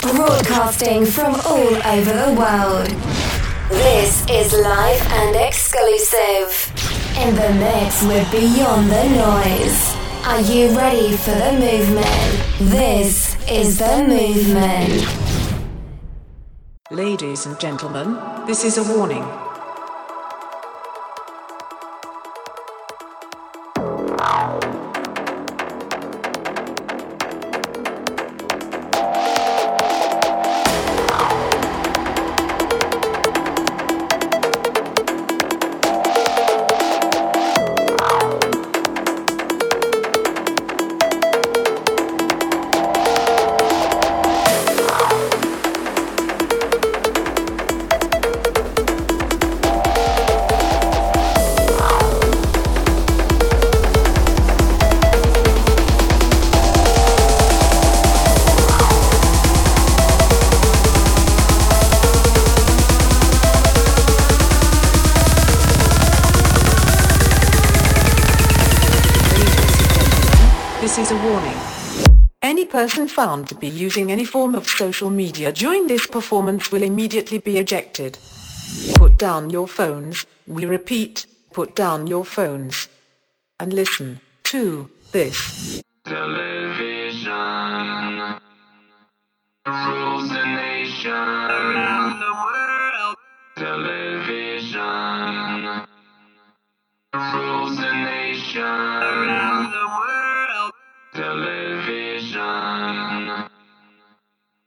broadcasting from all over the world. This is live and exclusive. In the mix with Beyond Tha Noize. Are you ready for the movement? This is the movement. Ladies and gentlemen, this is a warning. Found to be using any form of social media during this performance will immediately be ejected. Put down your phones, we repeat, put down your phones. And listen to this.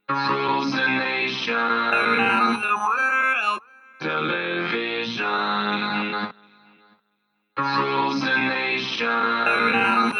Rules the nation. The world. Television rules the nation. The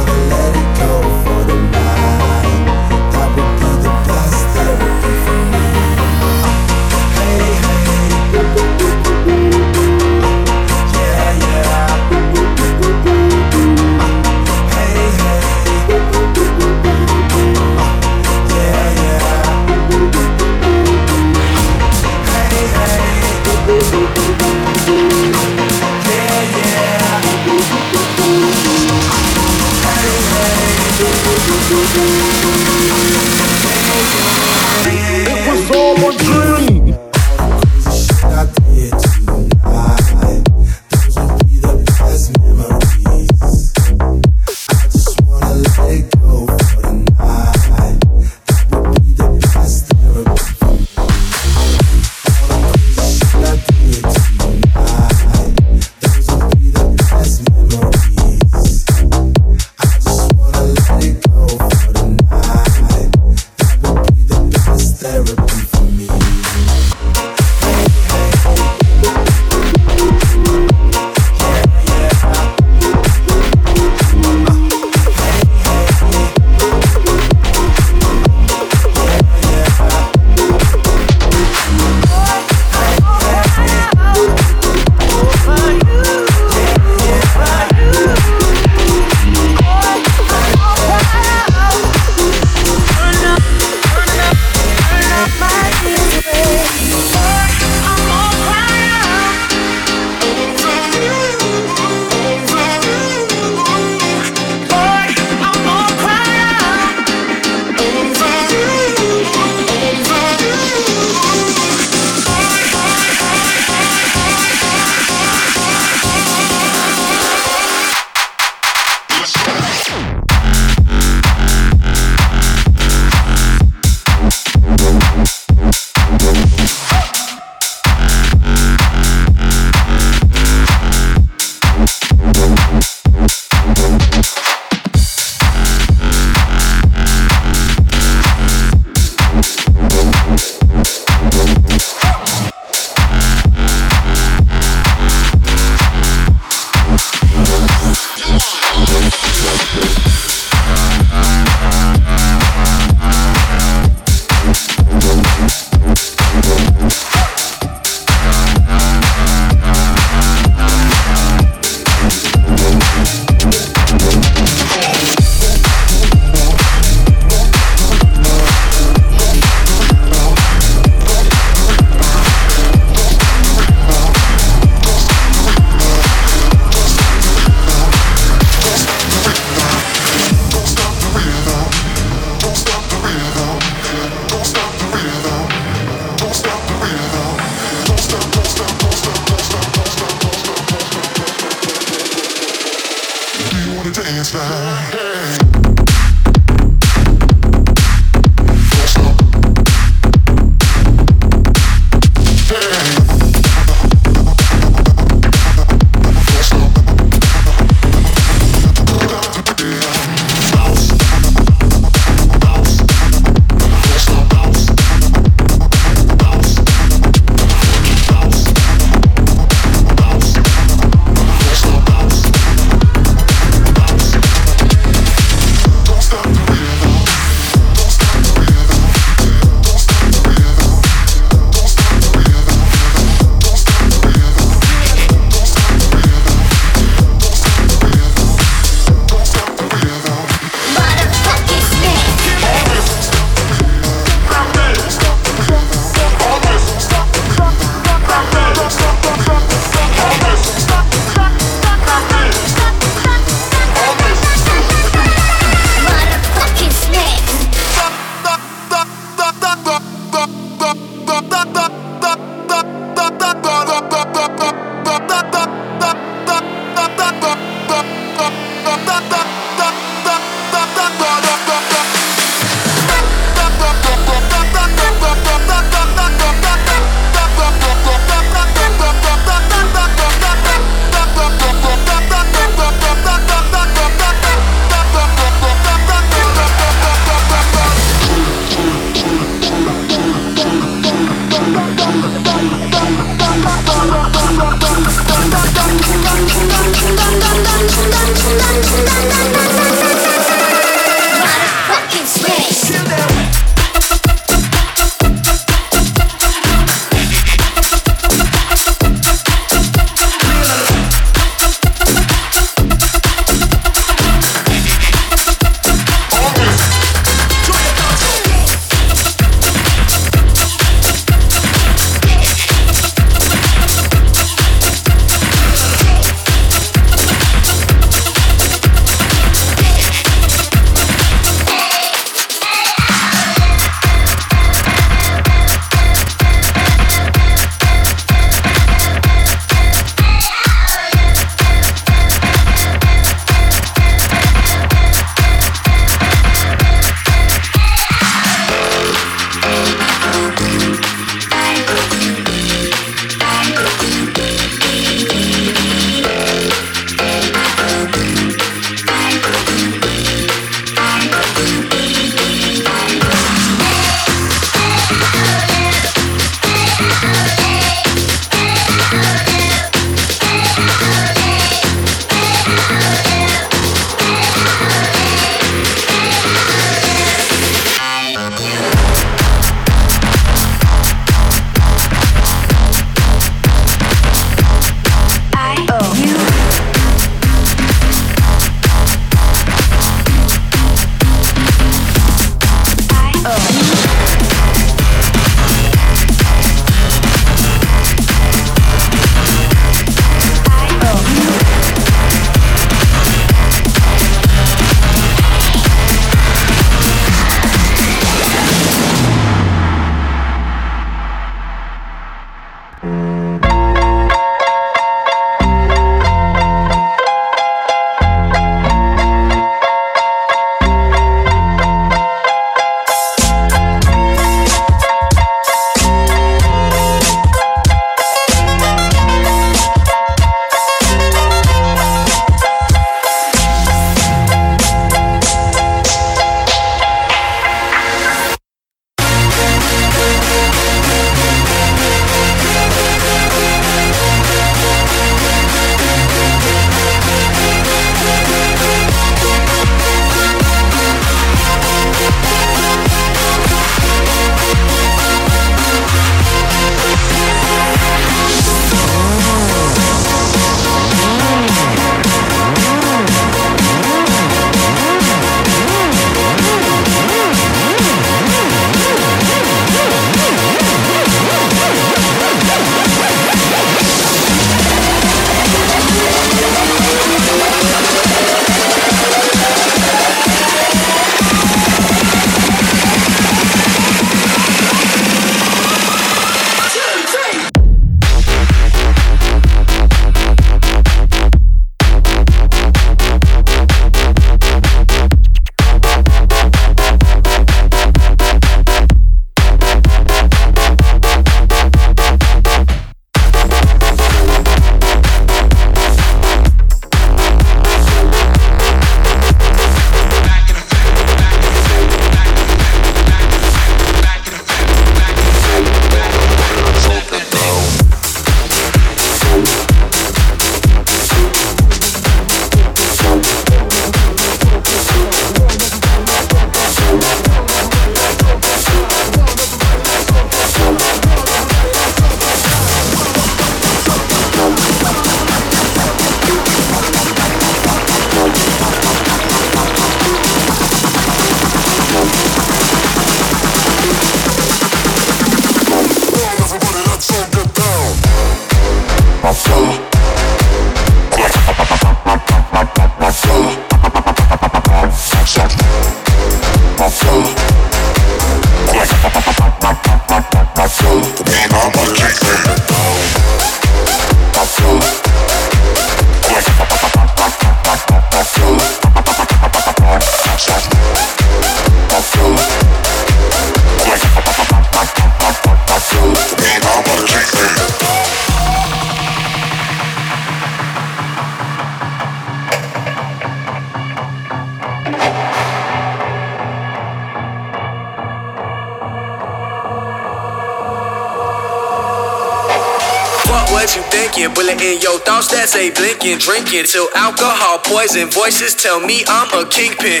stay blinking, drinking till alcohol poison. Voices tell me I'm a kingpin.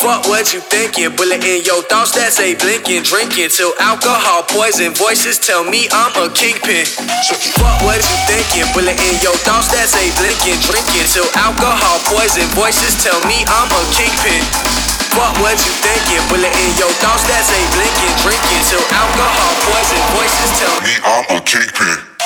Fuck what you thinking, bullet in your thoughts that say blinking, drinking till alcohol poison. Voices tell me I'm a kingpin. Fuck what you thinking, bullet in your thoughts that say blinking, drinking till alcohol poison. Voices tell me I'm a kingpin. Fuck what you thinking, bullet in your thoughts that say blinking, drinking till alcohol poison. Voices tell me I'm a kingpin.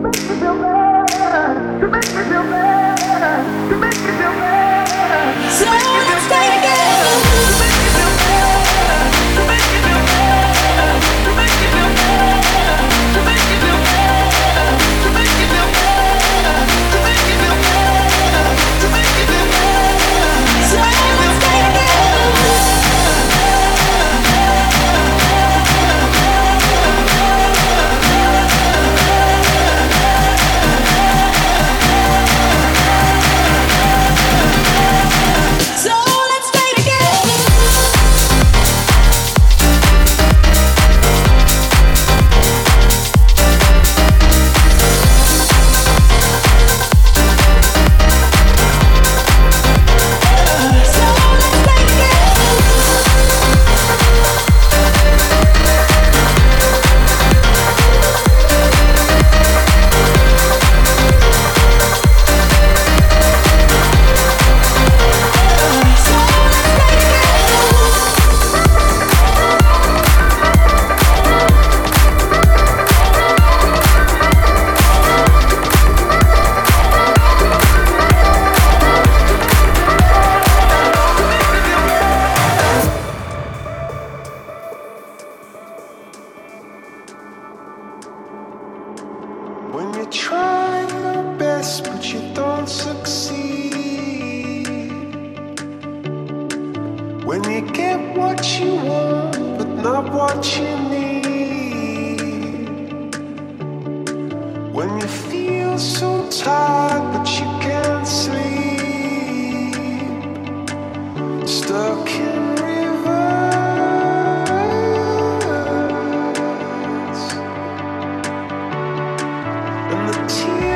To make me feel better, to make me feel better, to make me feel better.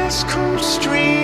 cold stream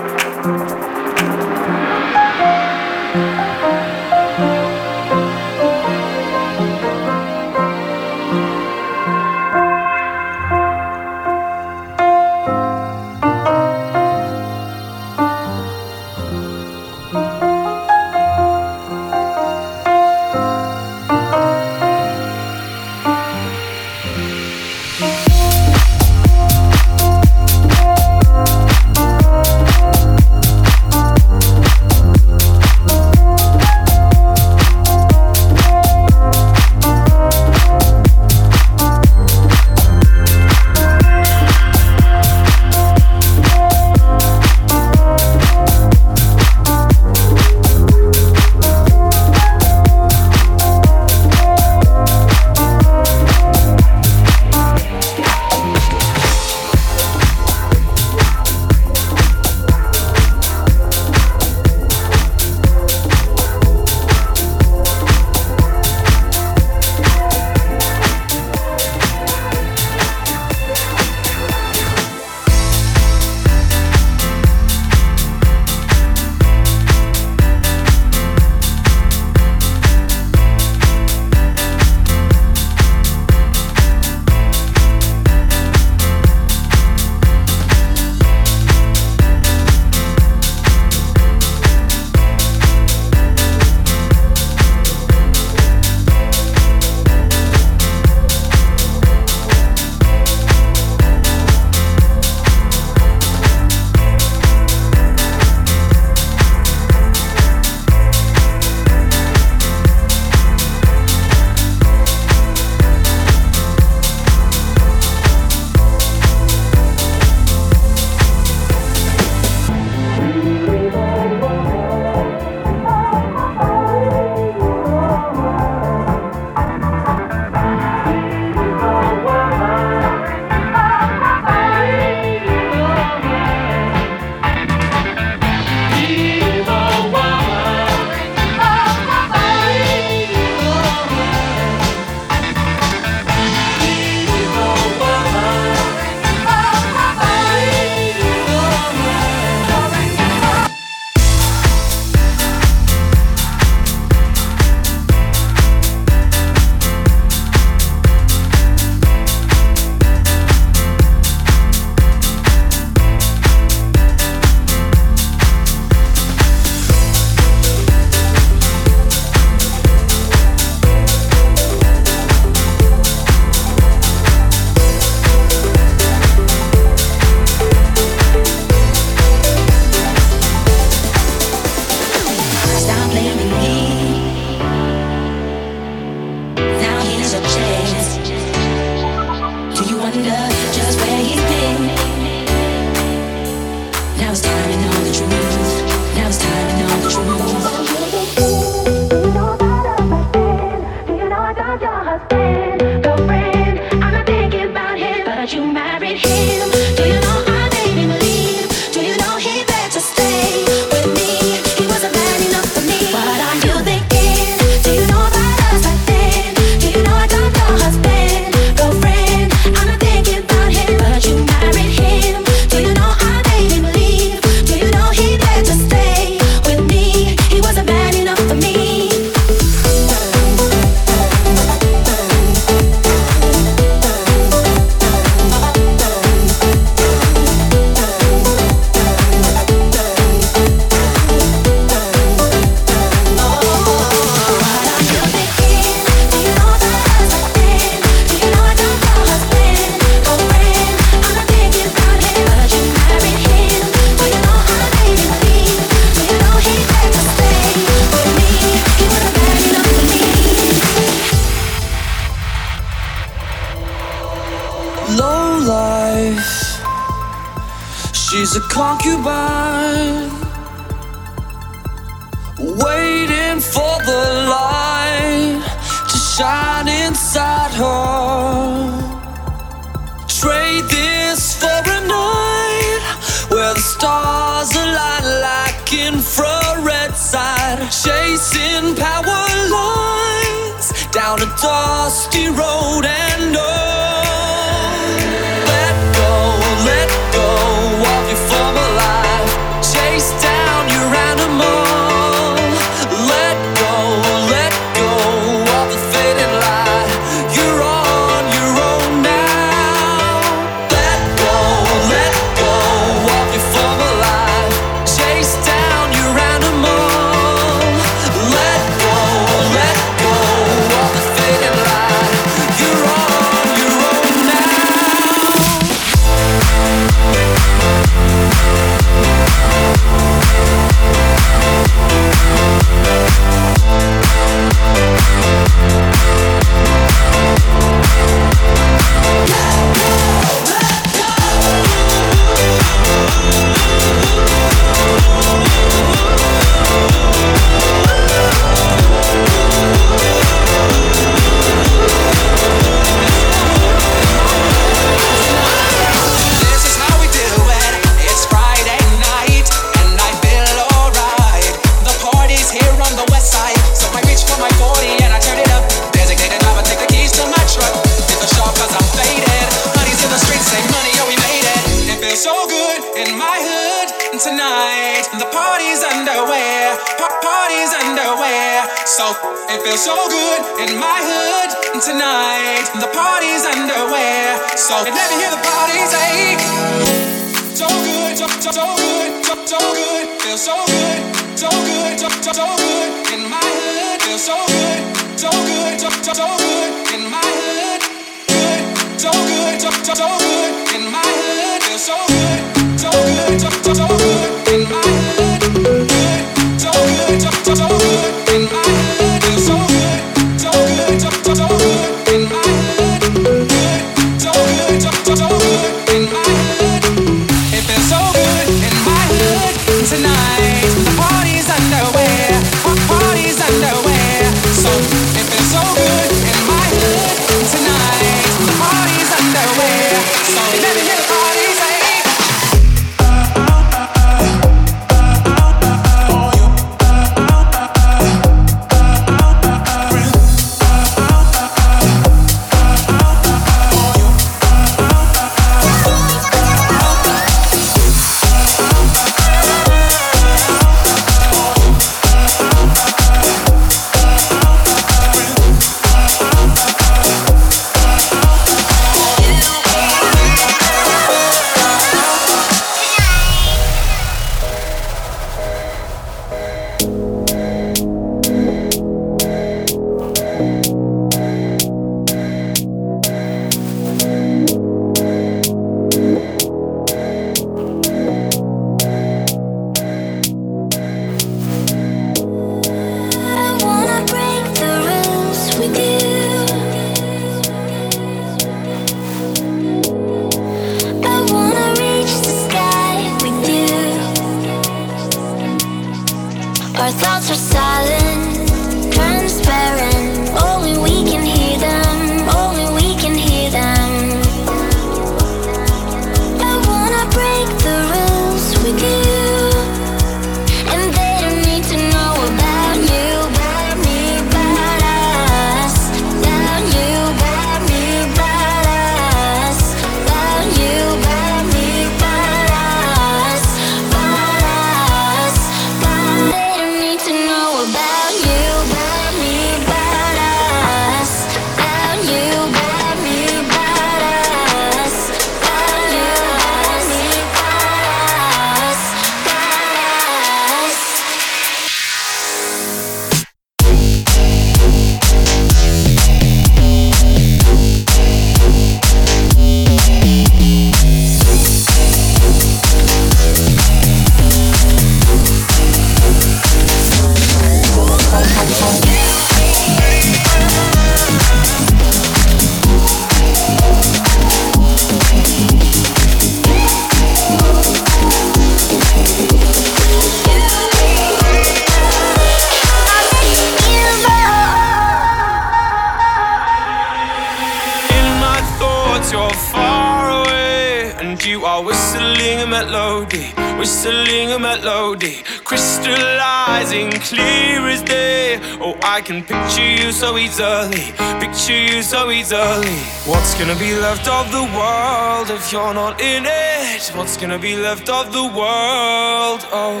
Melody, whistling a melody, crystallizing clear as day. Oh, I can picture you so easily, picture you so easily. What's gonna be left of the world if you're not in it? What's gonna be left of the world? Oh.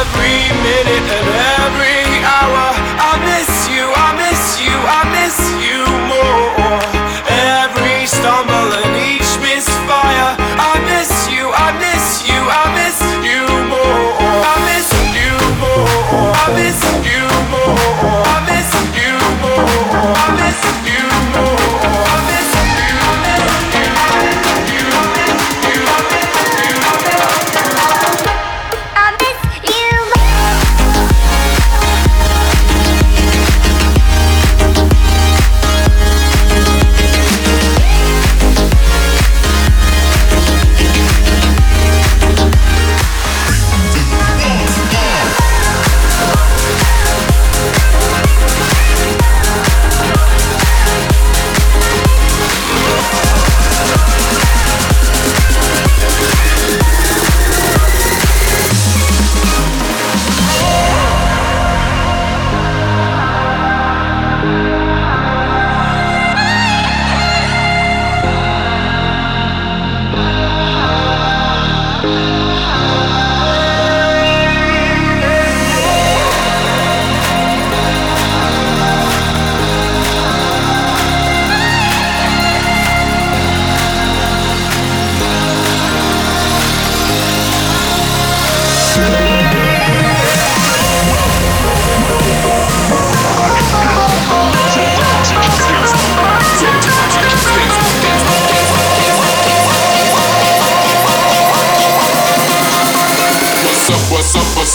Every minute and every hour, I miss you, I miss you, I miss you more. Every stumble and each misfire, I miss you,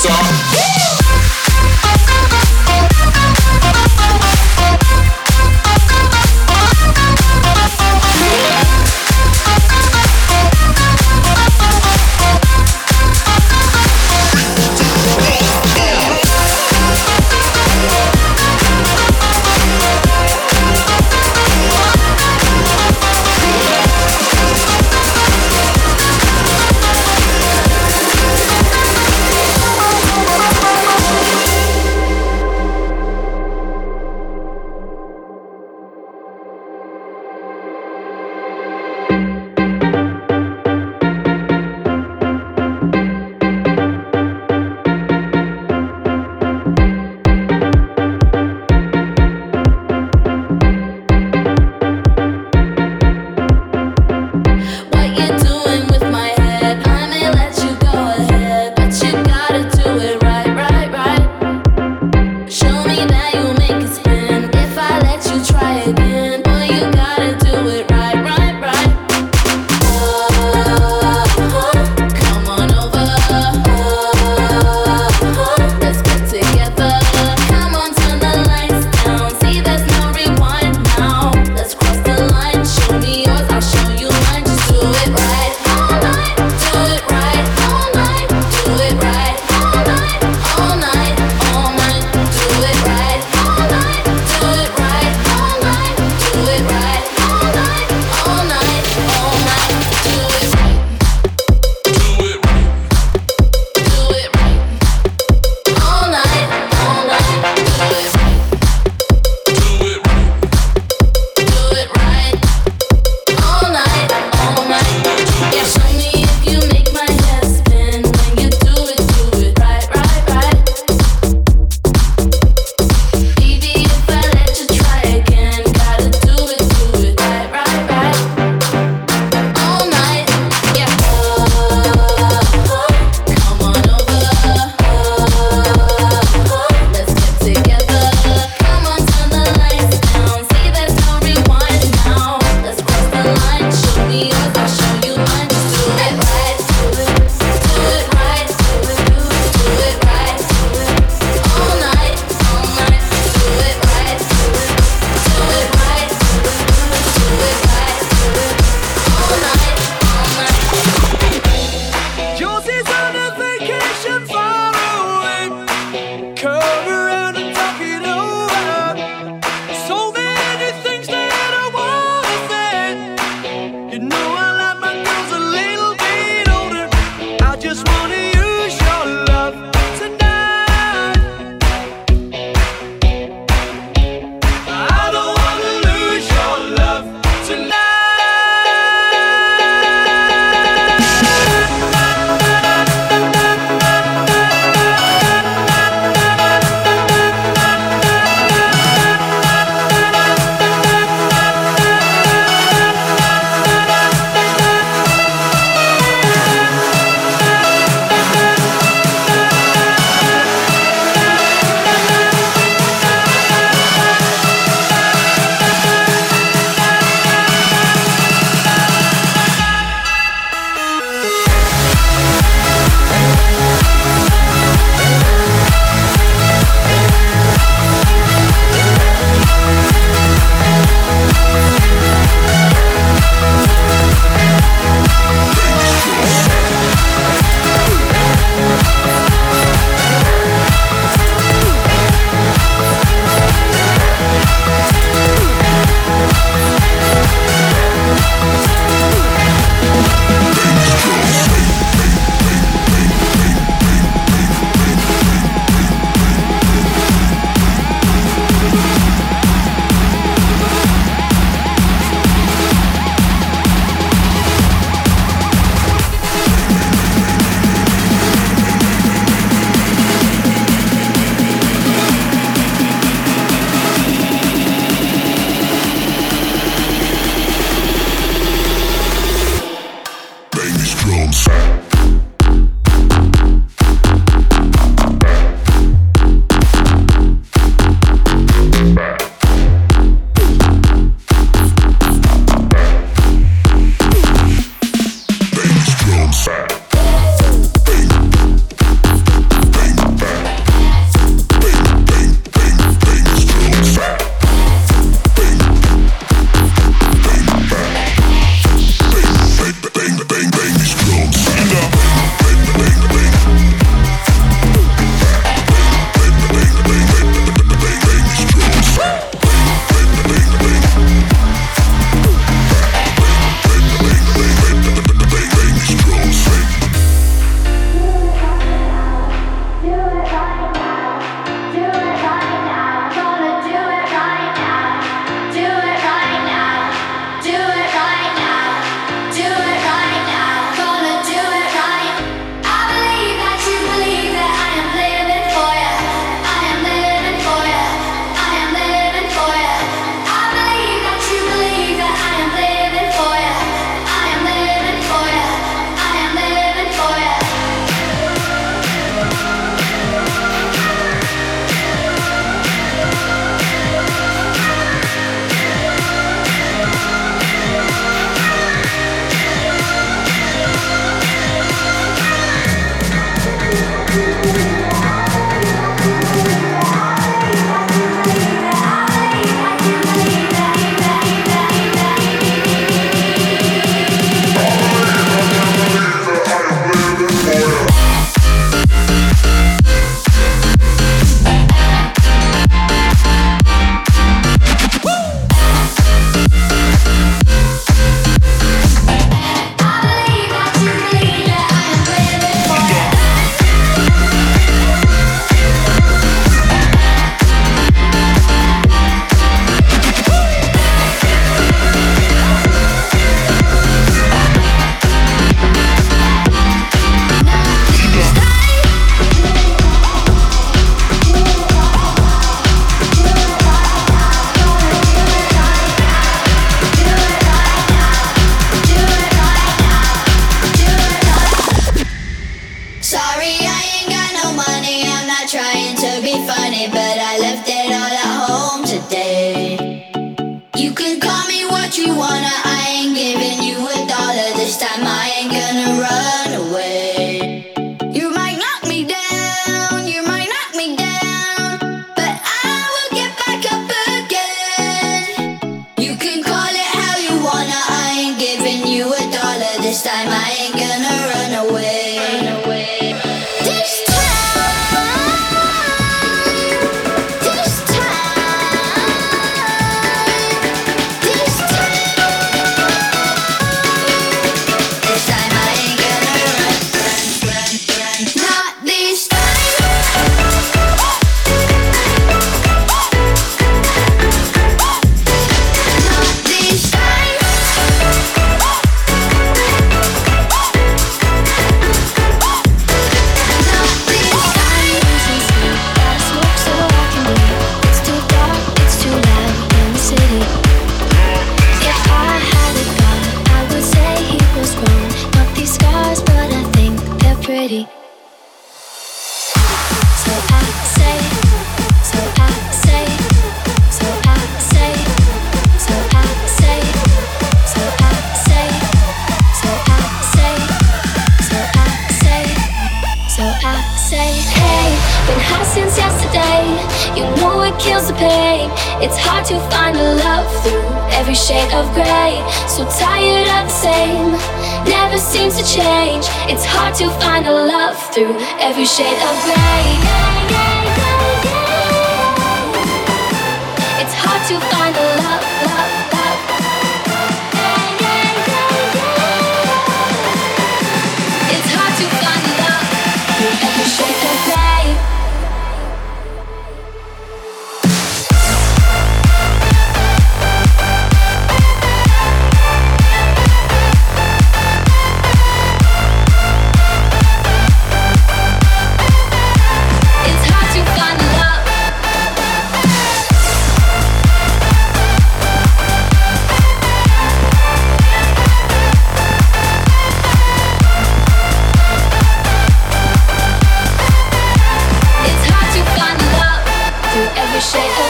what's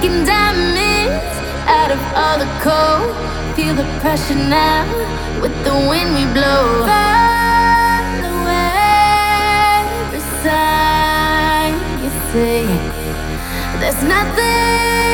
making diamonds out of all the cold. Feel the pressure now with the wind we blow. follow every sign you see, there's nothing.